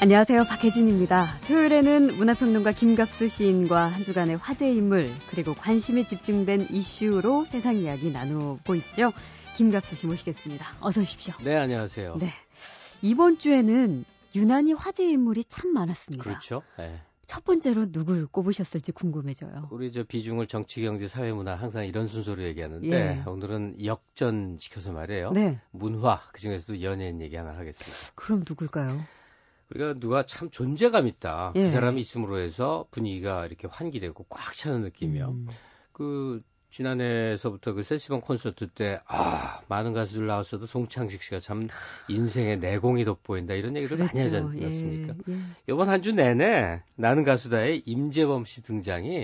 안녕하세요. 박혜진입니다. 토요일에는 문화평론가 김갑수 시인과 한 주간의 화제 인물 그리고 관심이 집중된 이슈로 세상 이야기 나누고 있죠. 김갑수 씨 모시겠습니다. 어서 오십시오. 네, 안녕하세요. 네. 이번 주에는 유난히 화제 인물이 참 많았습니다. 그렇죠. 네. 첫 번째로 누굴 꼽으셨을지 궁금해져요. 우리 저 비중을 정치, 경제, 사회, 문화 항상 이런 순서로 얘기하는데 예. 오늘은 역전 시켜서 말이에요. 네. 문화 그 중에서도 연예인 얘기 하나 하겠습니다. 그럼 누굴까요? 우리가 누가 참 존재감 있다. 예. 그 사람이 있음으로 해서 분위기가 이렇게 환기되고 꽉 차는 느낌이요. 음, 그 지난해에서부터 그 세시봉 콘서트 때 아, 많은 가수들 나왔어도 송창식 씨가 참 인생의 내공이 돋보인다 이런 얘기를 많이 하지. 않습니까? 예, 예. 이번 한 주 내내 나는 가수다의 임재범 씨 등장이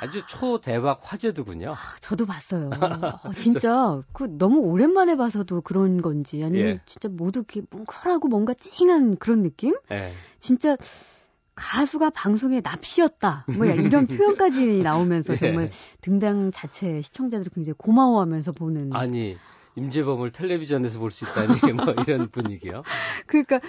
아주 초대박 화제더군요. 아, 저도 봤어요. 어, 진짜 그 너무 오랜만에 봐서도 그런 건지 아니면 예. 진짜 모두 이렇게 뭉클하고 뭔가 찡한 그런 느낌? 예. 진짜 가수가 방송에 납시였다. 뭐야 이런 표현까지 나오면서 예. 정말 등장 자체 시청자들이 굉장히 고마워하면서 보는. 아니 임재범을 텔레비전에서 볼 수 있다니 뭐 이런 분위기요. 그러니까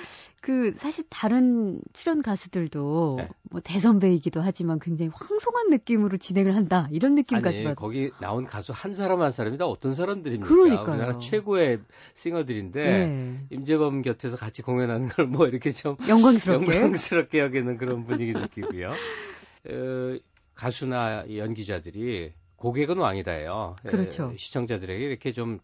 그 사실 다른 출연 가수들도 네. 뭐 대선배이기도 하지만 굉장히 황송한 느낌으로 진행을 한다 이런 느낌까지 아니 받. 거기 나온 가수 한 사람 한 사람이 다 어떤 사람들입니까? 그러니까요. 우리나라 최고의 싱어들인데 네. 임재범 곁에서 같이 공연하는 걸 뭐 이렇게 좀 영광스럽게. 영광스럽게 여기는 그런 분위기 느끼고요. 어, 가수나 연기자들이 고객은 왕이다예요. 에, 그렇죠. 시청자들에게 이렇게 좀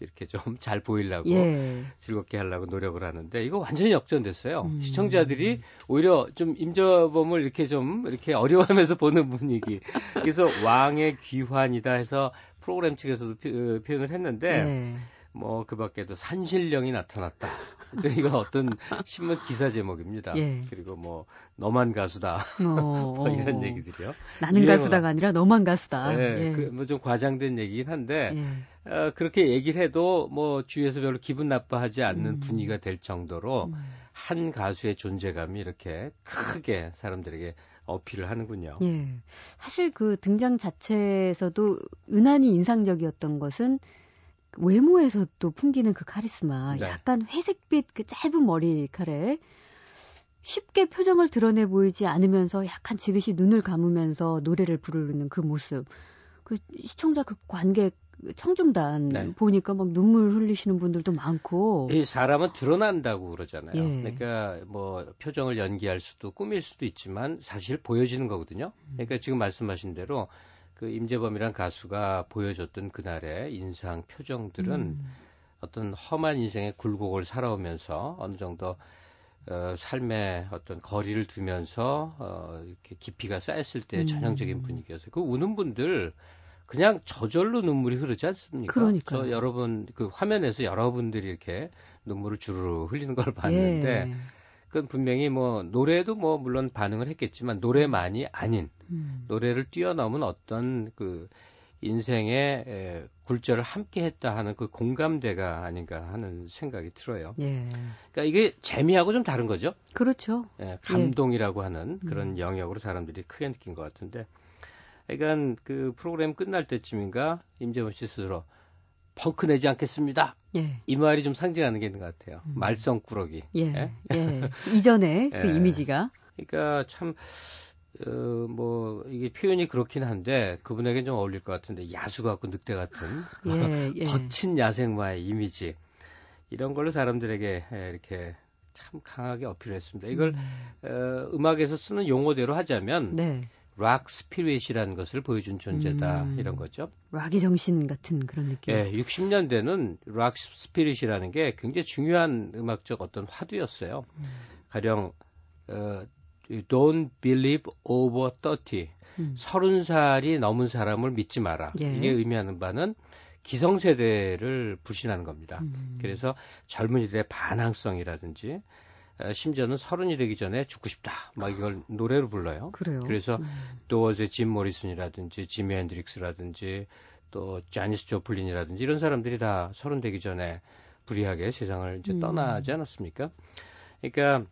이렇게 좀 잘 보이려고 예. 즐겁게 하려고 노력을 하는데 이거 완전히 역전됐어요. 음. 시청자들이 오히려 좀 임재범을 이렇게 좀 이렇게 어려워하면서 보는 분위기. 그래서 왕의 귀환이다 해서 프로그램 측에서도 표, 어, 표현을 했는데 네. 뭐 그 밖에도 산신령이 나타났다. 그래서 이건 어떤 신문 기사 제목입니다. 예. 그리고 뭐 너만 가수다. 어, 뭐 이런 어. 얘기들이요. 나는 유행어가- 가수다가 아니라 너만 가수다. 네, 예. 그뭐좀 과장된 얘기긴 한데 예. 어, 그렇게 얘기를 해도 뭐 주위에서 별로 기분 나빠하지 않는 음. 분위기가 될 정도로 음. 한 가수의 존재감이 이렇게 크게 사람들에게 어필을 하는군요. 예. 사실 그 등장 자체에서도 은한히 인상적이었던 것은 외모에서도 풍기는 그 카리스마. 네. 약간 회색빛 그 짧은 머리칼에 쉽게 표정을 드러내 보이지 않으면서 약간 지그시 눈을 감으면서 노래를 부르는 그 모습. 그 시청자 그 관객 청중단 네. 보니까 막 눈물 흘리시는 분들도 많고. 이 사람은 드러난다고 그러잖아요. 예. 그러니까 뭐 표정을 연기할 수도 꾸밀 수도 있지만 사실 보여지는 거거든요. 그러니까 지금 말씀하신 대로 그 임재범이란 가수가 보여줬던 그날의 인상 표정들은 음. 어떤 험한 인생의 굴곡을 살아오면서 어느 정도 어, 삶의 어떤 거리를 두면서 어, 이렇게 깊이가 쌓였을 때 음. 전형적인 분위기여서 그 우는 분들 그냥 저절로 눈물이 흐르지 않습니까? 그러니까요. 저 여러분 그 화면에서 여러분들이 이렇게 눈물을 주르르 흘리는 걸 봤는데 예. 그건 분명히 뭐 노래도 뭐 물론 반응을 했겠지만 노래만이 아닌 음. 노래를 뛰어넘은 어떤 그 인생의 에, 굴절을 함께 했다 하는 그 공감대가 아닌가 하는 생각이 들어요. 예. 그러니까 이게 재미하고 좀 다른 거죠. 그렇죠. 예, 감동이라고 하는 음. 그런 영역으로 사람들이 크게 느낀 것 같은데. 그러니까 그 프로그램 끝날 때쯤인가 임재원 씨 스스로 펑크 내지 않겠습니다. 예. 이 말이 좀 상징하는 게 있는 것 같아요. 음. 말썽꾸러기. 예. 예. 이전에 그 예. 이미지가 그러니까 참, 어, 뭐, 이게 표현이 그렇긴 한데, 그분에겐 좀 어울릴 것 같은데, 야수 같고 늑대 같은, 예, 예. 거친 야생마의 이미지, 이런 걸로 사람들에게 에, 이렇게 참 강하게 어필했습니다. 이걸, 어, 음악에서 쓰는 용어대로 하자면, 네. rock spirit이라는 것을 보여준 존재다, 음. 이런 거죠. 락의 정신 같은 그런 느낌. 예, 60년대는 rock spirit이라는 게 굉장히 중요한 음악적 어떤 화두였어요. 음. 가령 어, Don't believe over 30. 음. 서른 살이 넘은 사람을 믿지 마라. 예. 이게 의미하는 바는 기성세대를 불신하는 겁니다. 음. 그래서 젊은이들의 반항성이라든지 어, 심지어는 서른이 되기 전에 죽고 싶다. 막 이걸 노래로 불러요. 그래요. 그래서 음. 도어즈의 짐 모리슨이라든지 지미 핸드릭스라든지 또 자니스 조플린이라든지 이런 사람들이 다 서른 되기 전에 불의하게 세상을 이제 음. 떠나지 않았습니까? 그러니까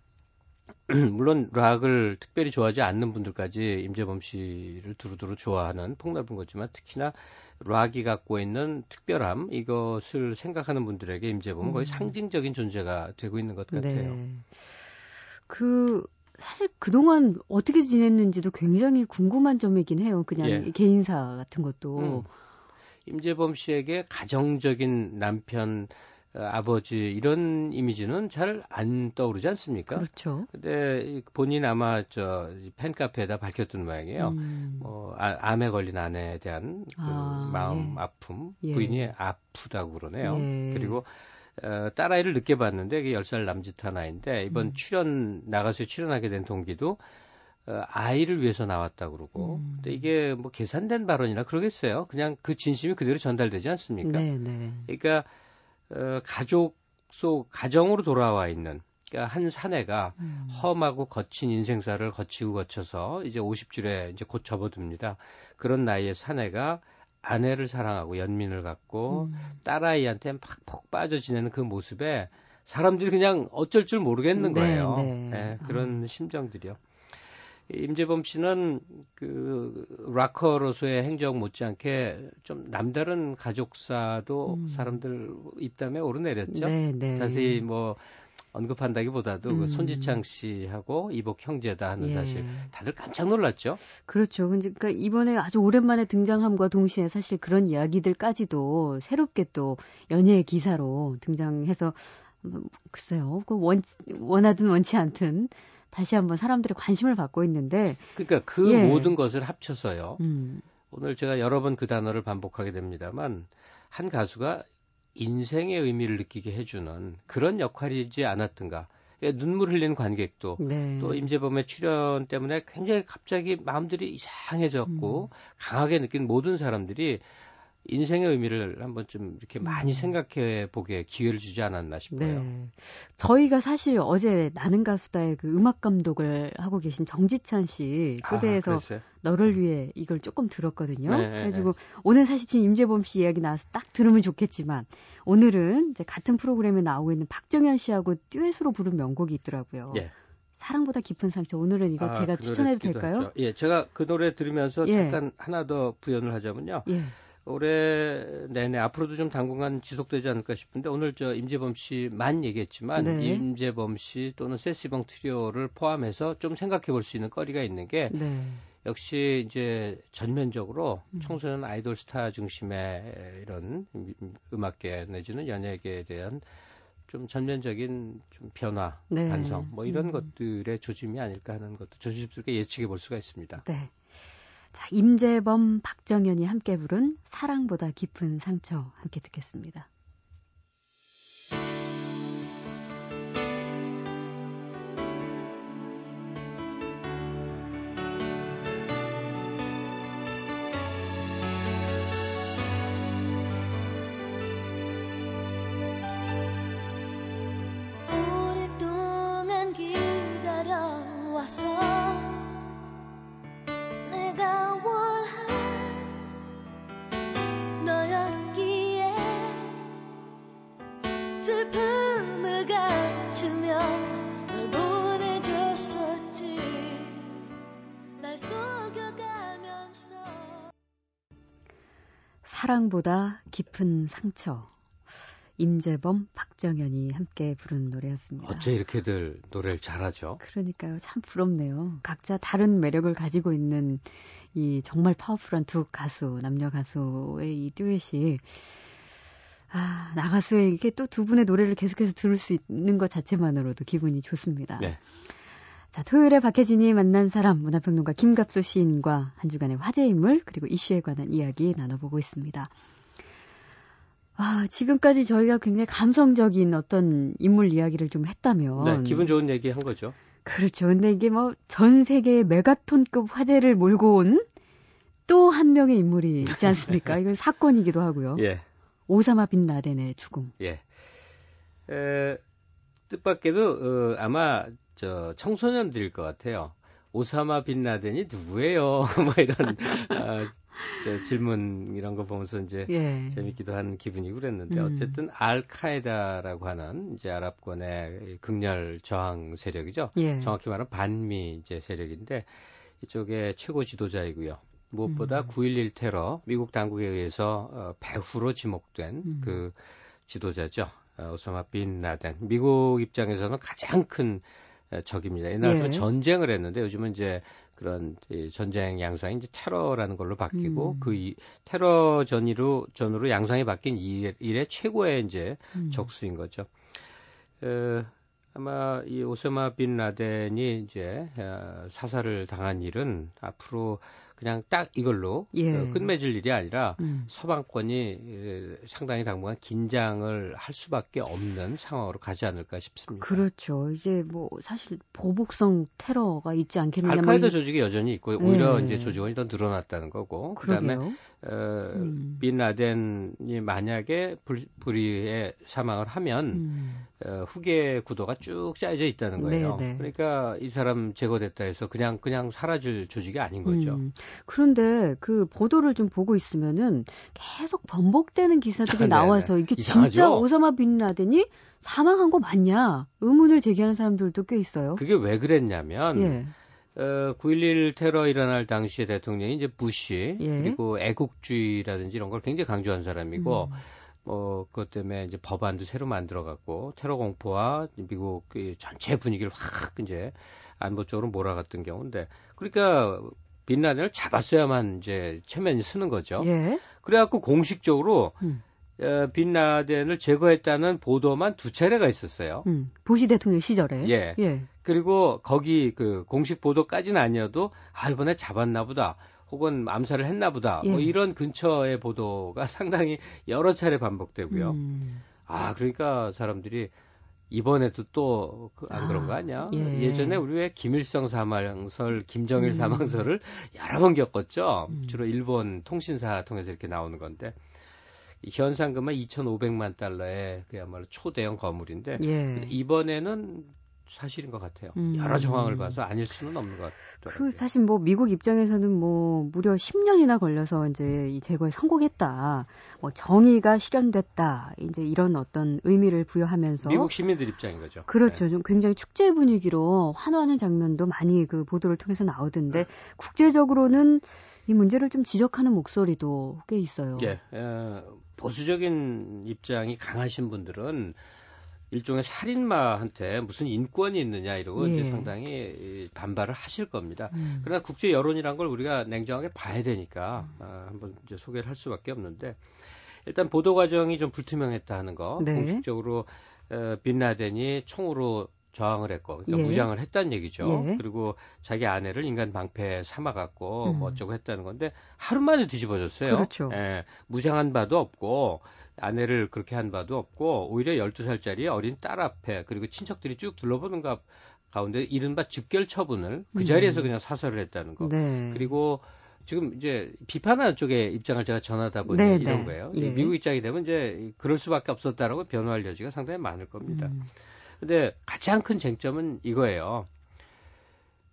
물론 락을 특별히 좋아하지 않는 분들까지 임재범 씨를 두루두루 좋아하는 폭넓은 거지만 특히나 락이 갖고 있는 특별함 이것을 생각하는 분들에게 임재범은 거의 음. 상징적인 존재가 되고 있는 것 같아요. 네. 그 사실 그동안 어떻게 지냈는지도 굉장히 궁금한 점이긴 해요. 그냥 예. 개인사 같은 것도. 음. 임재범 씨에게 가정적인 남편, 어, 아버지 이런 이미지는 잘 안 떠오르지 않습니까? 그렇죠. 근데 이 본인 아마 저 팬카페에다 밝혔던 모양이에요. 음. 뭐 아, 암에 걸린 아내에 대한 그 아, 마음 예. 아픔, 예. 부인이 아프다고 그러네요. 예. 그리고 어, 딸아이를 늦게 봤는데 그게 10살 남짓한 아이인데 이번 음. 출연 나가서 출연하게 된 동기도 어, 아이를 위해서 나왔다 그러고 음. 근데 이게 뭐 계산된 발언이나 그러겠어요. 그냥 그 진심이 그대로 전달되지 않습니까? 네, 네. 그러니까 어, 가족 속 가정으로 돌아와 있는 그러니까 한 사내가 음. 험하고 거친 인생사를 거치고 거쳐서 이제 50줄에 이제 곧 접어듭니다. 그런 나이에 사내가 아내를 사랑하고 연민을 갖고 음. 딸아이한테 팍폭 빠져 지내는 그 모습에 사람들이 그냥 어쩔 줄 모르겠는 네, 거예요. 네. 예, 그런 심정들이요. 임재범 씨는 그 락커로서의 행적 못지않게 좀 남다른 가족사도 음. 사람들 입담에 오르내렸죠. 네, 네. 자세히 뭐 언급한다기보다도 음. 그 손지창 씨하고 이복 형제다 하는 예. 사실 다들 깜짝 놀랐죠. 그렇죠. 그러니까 이번에 아주 오랜만에 등장함과 동시에 사실 그런 이야기들까지도 새롭게 또 연예의 기사로 등장해서 뭐, 글쎄요. 그 원, 원하든 원치 않든 다시 한번 사람들의 관심을 받고 있는데 그러니까 그 예. 모든 것을 합쳐서요. 음. 오늘 제가 여러 번 그 단어를 반복하게 됩니다만 한 가수가 인생의 의미를 느끼게 해주는 그런 역할이지 않았던가. 예, 눈물 흘리는 관객도 네. 또 임재범의 출연 때문에 굉장히 갑자기 마음들이 이상해졌고 음. 강하게 느낀 모든 사람들이 인생의 의미를 한번 좀 이렇게 많이 음. 생각해 보게 기회를 주지 않았나 싶어요. 네. 저희가 사실 어제 나는 가수다의 그 음악 감독을 하고 계신 정지찬 씨 초대해서 아? 너를 위해 이걸 조금 들었거든요. 네, 그래가지고 오늘 사실 지금 임재범 씨 이야기 나와서 딱 들으면 좋겠지만 오늘은 이제 같은 프로그램에 나오고 있는 박정현 씨하고 듀엣으로 부른 명곡이 있더라고요. 예. 사랑보다 깊은 상처. 오늘은 이거 아, 제가 그 추천해도 될까요? 했죠. 예, 제가 그 노래 들으면서 예. 잠깐 하나 더 부연을 하자면요. 예. 올해 내내 앞으로도 좀 당분간 지속되지 않을까 싶은데 오늘 저 임재범 씨만 얘기했지만 네. 임재범 씨 또는 세시봉 트리오를 포함해서 좀 생각해 볼 수 있는 거리가 있는 게 네. 역시 이제 전면적으로 음. 청소년 아이돌 스타 중심의 이런 음악계 내지는 연예계에 대한 좀 전면적인 좀 변화, 네. 반성 뭐 이런 음. 것들의 조짐이 아닐까 하는 것도 조심스럽게 예측해 볼 수가 있습니다. 네. 자, 임재범, 박정현이 함께 부른 사랑보다 깊은 상처 함께 듣겠습니다. 오랫동안 기다려와서 사랑보다 깊은 상처. 임재범, 박정현이 함께 부른 노래였습니다. 어째 이렇게들 노래를 잘하죠? 그러니까요. 참 부럽네요. 각자 다른 매력을 가지고 있는 이 정말 파워풀한 두 가수, 남녀 가수의 이 듀엣이 아, 나가수에게 또 두 분의 노래를 계속해서 들을 수 있는 것 자체만으로도 기분이 좋습니다. 네. 자, 토요일에 박혜진이 만난 사람, 문화평론가 김갑수 시인과 한 주간의 화제 인물, 그리고 이슈에 관한 이야기 나눠보고 있습니다. 아, 지금까지 저희가 굉장히 감성적인 어떤 인물 이야기를 좀 했다면. 네, 기분 좋은 얘기 한 거죠. 그렇죠. 근데 이게 뭐 전 세계의 메가톤급 화제를 몰고 온 또 한 명의 인물이 있지 않습니까? 이건 사건이기도 하고요. 예, 오사마 빈 라덴의 죽음. 예. 에, 뜻밖에도 어, 아마 저 청소년들일 것 같아요. 오사마 빈 라덴이 누구예요? 뭐 이런 어, 저 질문 이런 거 보면서 이제 예. 재밌기도 한 기분이고 그랬는데 음. 어쨌든 알카에다라고 하는 이제 아랍권의 극렬 저항 세력이죠. 예. 정확히 말하면 반미 이제 세력인데 이쪽에 최고 지도자이고요. 무엇보다 음. 9.11 테러 미국 당국에 의해서 어, 배후로 지목된 음. 그 지도자죠. 어, 오사마 빈 라덴. 미국 입장에서는 가장 큰 어, 적입니다. 옛날에는 예. 전쟁을 했는데 요즘은 이제 그런 이 전쟁 양상이 이제 테러라는 걸로 바뀌고 음. 그 이, 테러 전으로 전으로 양상이 바뀐 일, 일의 최고의 이제 음. 적수인 거죠. 어, 아마 이 오사마 빈 라덴이 이제 어, 사살을 당한 일은 앞으로 그냥 딱 이걸로 예. 어, 끝맺을 일이 아니라 음. 서방권이 에, 상당히 당분간 긴장을 할 수밖에 없는 상황으로 가지 않을까 싶습니다. 그렇죠. 이제 뭐 사실 보복성 테러가 있지 않겠느냐. 뭐 알카에다 이- 조직이 여전히 있고 오히려 네. 이제 조직원이 더 늘어났다는 거고 그다음에 그러게요. 어, 음. 빈 라덴이 만약에 불, 불의에 사망을 하면 음. 어, 후계 구도가 쭉 짜여져 있다는 거예요. 네, 네. 그러니까 이 사람 제거됐다 해서 그냥 그냥 사라질 조직이 아닌 거죠. 음. 그런데 그 보도를 좀 보고 있으면은 계속 번복되는 기사들이 네, 나와서 이게 이상하죠? 진짜 오사마 빈 라덴이 사망한 거 맞냐 의문을 제기하는 사람들도 꽤 있어요. 그게 왜 그랬냐면 예. 어, 9.11 테러 일어날 당시에 대통령이 이제 부시 예. 그리고 애국주의라든지 이런 걸 굉장히 강조한 사람이고 음. 뭐 그것 때문에 이제 법안도 새로 만들어갖고 테러 공포와 미국 그 전체 분위기를 확 이제 안보 쪽으로 몰아갔던 경우인데 그러니까 빈라덴을 잡았어야만 이제 체면이 쓰는 거죠. 예. 그래갖고 공식적으로 음. 어, 빈라덴을 제거했다는 보도만 두 차례가 있었어요. 음. 부시 대통령 시절에. 예. 예. 그리고 거기 그 공식 보도까지는 아니어도 아 이번에 잡았나 보다. 혹은 암살을 했나 보다. 뭐 예. 이런 근처의 보도가 상당히 여러 차례 반복되고요. 음. 아, 그러니까 사람들이 이번에도 또안 아, 그런 거 아니야? 예. 전에 우리 왜 김일성 사망설, 김정일 음. 사망설을 여러 번 겪었죠. 음. 주로 일본 통신사 통해서 이렇게 나오는 건데 이 현상금은 2,500만 달러의 그야말로 초대형 거물인데 예. 이번에는 사실인 것 같아요. 음. 여러 정황을 봐서 아닐 수는 없는 것그 같아요. 사실 뭐 미국 입장에서는 뭐 무려 10년이나 걸려서 이제 이 제거에 성공했다. 뭐 정의가 실현됐다. 이제 이런 어떤 의미를 부여하면서 미국 시민들 입장인 거죠. 그렇죠. 좀 굉장히 축제 분위기로 환호하는 장면도 많이 그 보도를 통해서 나오던데 국제적으로는 이 문제를 좀 지적하는 목소리도 꽤 있어요. 예, 어, 보수적인 입장이 강하신 분들은 일종의 살인마한테 무슨 인권이 있느냐 이러고 예. 이제 상당히 반발을 하실 겁니다. 음. 그러나 국제 여론이란 걸 우리가 냉정하게 봐야 되니까 아, 한번 이제 소개를 할 수밖에 없는데 일단 보도 과정이 좀 불투명했다 하는 거 네. 공식적으로 어, 빈라덴이 총으로 저항을 했고 그러니까 예. 무장을 했다는 얘기죠. 예. 그리고 자기 아내를 인간 방패 삼아갖고 음. 뭐 어쩌고 했다는 건데 하루 만에 뒤집어졌어요. 그렇죠. 예, 무장한 바도 없고 아내를 그렇게 한 바도 없고 오히려 12살짜리 어린 딸 앞에 그리고 친척들이 쭉 둘러보는 가, 가운데 이른바 즉결 처분을 그 음. 자리에서 그냥 사살을 했다는 거. 네. 그리고 지금 이제 비판하는 쪽의 입장을 제가 전하다 보니 네, 이런 네. 거예요. 예. 미국 입장이 되면 이제 그럴 수밖에 없었다라고 변호할 여지가 상당히 많을 겁니다. 음. 근데 가장 큰 쟁점은 이거예요.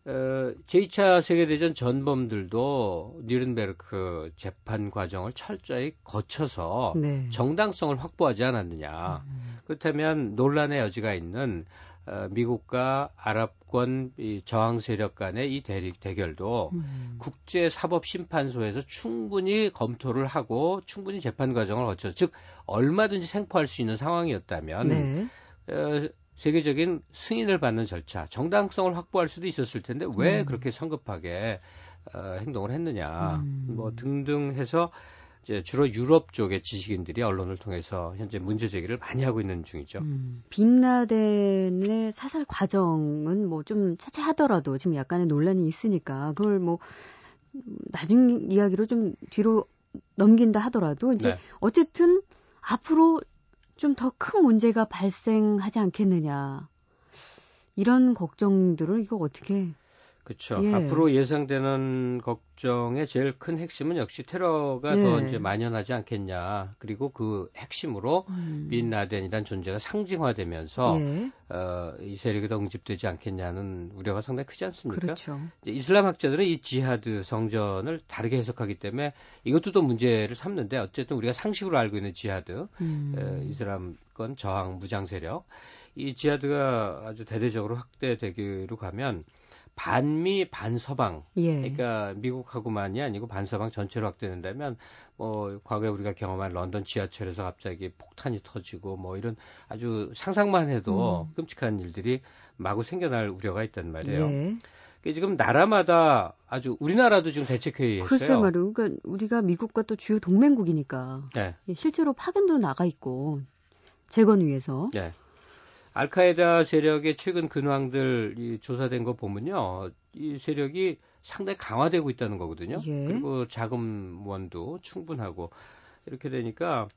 어, 제2차 세계대전 전범들도 니른베르크 재판 과정을 철저히 거쳐서 네. 정당성을 확보하지 않았느냐. 음. 그렇다면 논란의 여지가 있는 어, 미국과 아랍권 이 저항 세력 간의 이 대립 대결도 음. 국제 사법 심판소에서 충분히 검토를 하고 충분히 재판 과정을 거쳐 즉 얼마든지 생포할 수 있는 상황이었다면 네. 어, 세계적인 승인을 받는 절차, 정당성을 확보할 수도 있었을 텐데 왜 음. 그렇게 성급하게 어, 행동을 했느냐, 음. 뭐 등등 해서 이제 주로 유럽 쪽의 지식인들이 언론을 통해서 현재 문제 제기를 많이 하고 있는 중이죠. 음, 빈라덴의 사살 과정은 뭐 좀 차치하더라도 지금 약간의 논란이 있으니까 그걸 뭐 음, 나중 이야기로 좀 뒤로 넘긴다 하더라도 이제 네. 어쨌든 앞으로 좀 더 큰 문제가 발생하지 않겠느냐. 이런 걱정들을 이거 어떻게 그렇죠. 예. 앞으로 예상되는 걱정의 제일 큰 핵심은 역시 테러가 더 예. 이제 만연하지 않겠냐. 그리고 그 핵심으로 음. 빈 라덴이란 존재가 상징화되면서 예. 어, 이 세력이 더 응집되지 않겠냐는 우려가 상당히 크지 않습니까? 그렇죠. 이제 이슬람 학자들은 이 지하드 성전을 다르게 해석하기 때문에 이것도 또 문제를 삼는데 어쨌든 우리가 상식으로 알고 있는 지하드, 음. 에, 이슬람권 저항 무장 세력, 이 지하드가 아주 대대적으로 확대되기로 가면 반미 반서방, 예. 그러니까 미국하고만이 아니고 반서방 전체로 확대된다면 뭐 과거에 우리가 경험한 런던 지하철에서 갑자기 폭탄이 터지고 뭐 이런 아주 상상만 해도 음. 끔찍한 일들이 마구 생겨날 우려가 있단 말이에요. 예. 그게 지금 나라마다 아주 우리나라도 지금 대책회의 글쎄 했어요. 말이에요. 그러니까 우리가 미국과 또 주요 동맹국이니까 네. 예, 실제로 파견도 나가 있고 재건 위해서 네. 알카에다 세력의 최근 근황들 이 조사된 거 보면요. 이 세력이 상당히 강화되고 있다는 거거든요. 예. 그리고 자금원도 충분하고 이렇게 되니까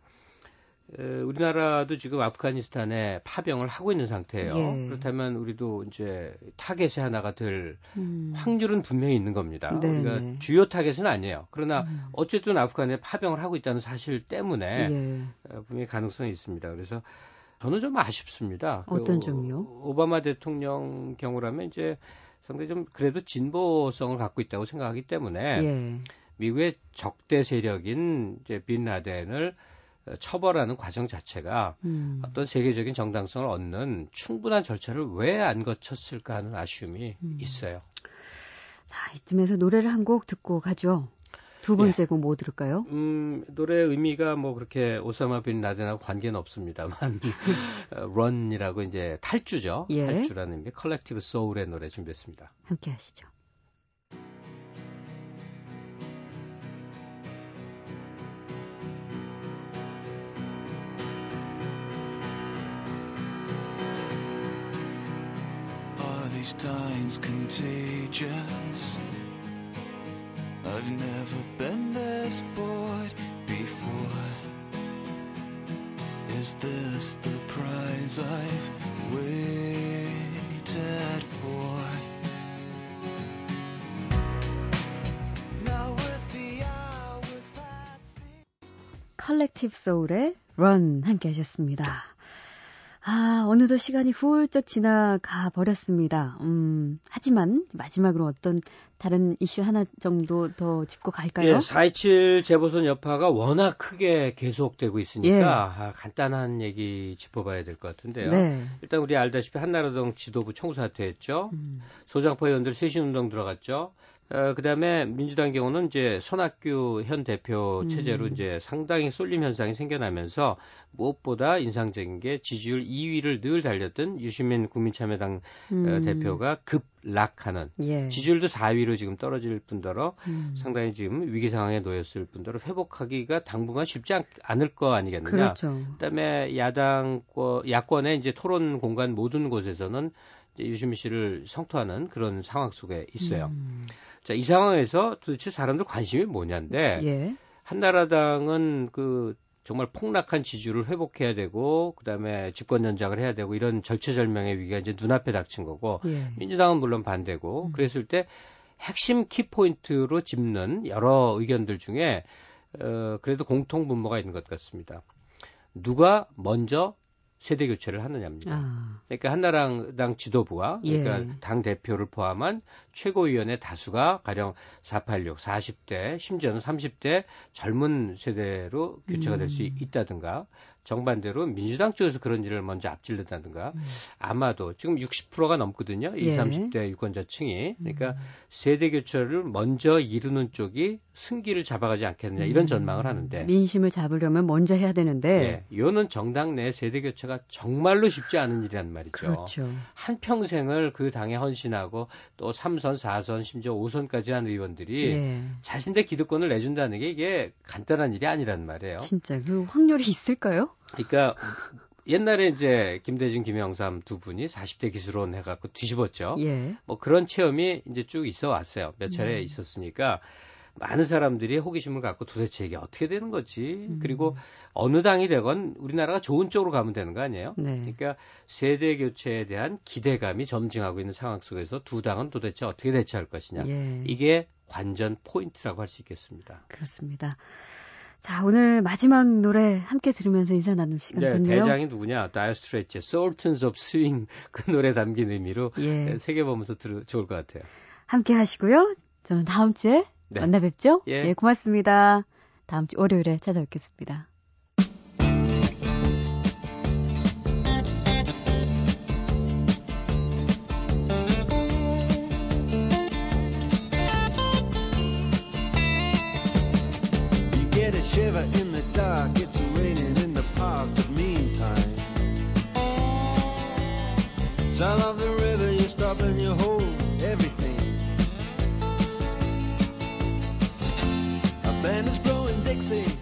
에, 우리나라도 지금 아프가니스탄에 파병을 하고 있는 상태예요. 예. 그렇다면 우리도 이제 타겟의 하나가 될 음. 확률은 분명히 있는 겁니다. 네, 우리가 네. 주요 타겟은 아니에요. 그러나 음. 어쨌든 아프간에 파병을 하고 있다는 사실 때문에 예. 어, 분명히 가능성이 있습니다. 그래서 저는 좀 아쉽습니다. 그 어떤 오- 점이요? 오바마 대통령 경우라면 이제 상당히 좀 그래도 진보성을 갖고 있다고 생각하기 때문에 예. 미국의 적대 세력인 이제 빈 라덴을 어, 처벌하는 과정 자체가 음. 어떤 세계적인 정당성을 얻는 충분한 절차를 왜 안 거쳤을까 하는 아쉬움이 음. 있어요. 자, 이쯤에서 노래를 한 곡 듣고 가죠. 두 번째 곡 뭐 들을까요? 음, 노래 의미가 뭐 그렇게 오사마 빈 라덴하고 관계는 없습니다만, 어, Run이라고 이제 탈주죠. 예. 탈주라는 의미, 컬렉티브 소울의 노래 준비했습니다. 함께 하시죠. Are these times contagious? I've never been this bored before. Is this the prize I've waited for? Now with the hours passing. 컬렉티브 소울의 런 함께 하셨습니다. 아, 어느덧 시간이 훌쩍 지나가 버렸습니다. 음, 하지만 마지막으로 어떤 다른 이슈 하나 정도 더 짚고 갈까요? 예, 4.27 재보선 여파가 워낙 크게 계속되고 있으니까 예. 아, 간단한 얘기 짚어봐야 될 것 같은데요. 네. 일단 우리 알다시피 한나라당 지도부 총사퇴했죠. 음, 소장파 의원들 쇄신운동 들어갔죠. 어, 그 다음에 민주당 경우는 이제 손학규 현 대표 음. 체제로 이제 상당히 쏠림 현상이 생겨나면서 무엇보다 인상적인 게 지지율 2위를 늘 달렸던 유시민 국민참여당 어, 음, 대표가 급락하는 예. 지지율도 4위로 지금 떨어질 뿐더러 음, 상당히 지금 위기 상황에 놓였을 뿐더러 회복하기가 당분간 쉽지 않, 않을 거 아니겠느냐. 그렇죠. 그다음에 야당 야권의 이제 토론 공간 모든 곳에서는 이제 유시민 씨를 성토하는 그런 상황 속에 있어요. 음, 자, 이 상황에서 도대체 사람들 관심이 뭐냐인데 예. 한나라당은 그 정말 폭락한 지지율을 회복해야 되고 그다음에 집권 연장을 해야 되고 이런 절체절명의 위기가 이제 눈앞에 닥친 거고 예. 민주당은 물론 반대고 음. 그랬을 때 핵심 키포인트로 짚는 여러 의견들 중에 어, 그래도 공통 분모가 있는 것 같습니다. 누가 먼저 세대 교체를 하느냐입니다. 아, 그러니까 한나라당 지도부와 그러니까 예. 당 대표를 포함한 최고위원의 다수가 가령 486, 40대, 심지어는 30대 젊은 세대로 교체가 될수 음. 있다든가 정반대로 민주당 쪽에서 그런 일을 먼저 앞질른다든가 음. 아마도 지금 60%가 넘거든요. 20, 예. 30대 유권자층이. 그러니까 음. 세대 교체를 먼저 이루는 쪽이 승기를 잡아가지 않겠느냐 이런 음, 전망을 하는데 민심을 잡으려면 먼저 해야 되는데. 예, 이거는 정당 내 세대 교체가 정말로 쉽지 않은 일이란 말이죠. 그렇죠. 한 평생을 그 당에 헌신하고 또 3선, 4선, 심지어 5선까지 한 의원들이 예. 자신의 기득권을 내준다는 게 이게 간단한 일이 아니란 말이에요. 진짜 그 확률이 있을까요? 그러니까 옛날에 이제 김대중, 김영삼 두 분이 40대 기술원 해갖고 뒤집었죠. 예. 뭐 그런 체험이 이제 쭉 있어 왔어요. 몇 차례 음. 있었으니까 많은 사람들이 호기심을 갖고 도대체 이게 어떻게 되는 거지? 음. 그리고 어느 당이 되건 우리나라가 좋은 쪽으로 가면 되는 거 아니에요? 네. 그러니까 세대 교체에 대한 기대감이 점증하고 있는 상황 속에서 두 당은 도대체 어떻게 대처할 것이냐. 예. 이게 관전 포인트라고 할 수 있겠습니다. 그렇습니다. 자, 오늘 마지막 노래 함께 들으면서 인사 나눌 시간 네, 됐네요. 대장이 누구냐? 다이어 스트레이트, Sultans of Swing 그 노래 담긴 의미로 예. 새겨보면서 들으 좋을 것 같아요. 함께 하시고요. 저는 다음 주에 네. 만나 뵙죠. 예. 고맙습니다. 다음 주 월요일에 찾아뵙겠습니다. shiver in the dark, it's raining in the park, but meantime. Sound of the river, you stop and you hold everything. A band is blowing Dixie.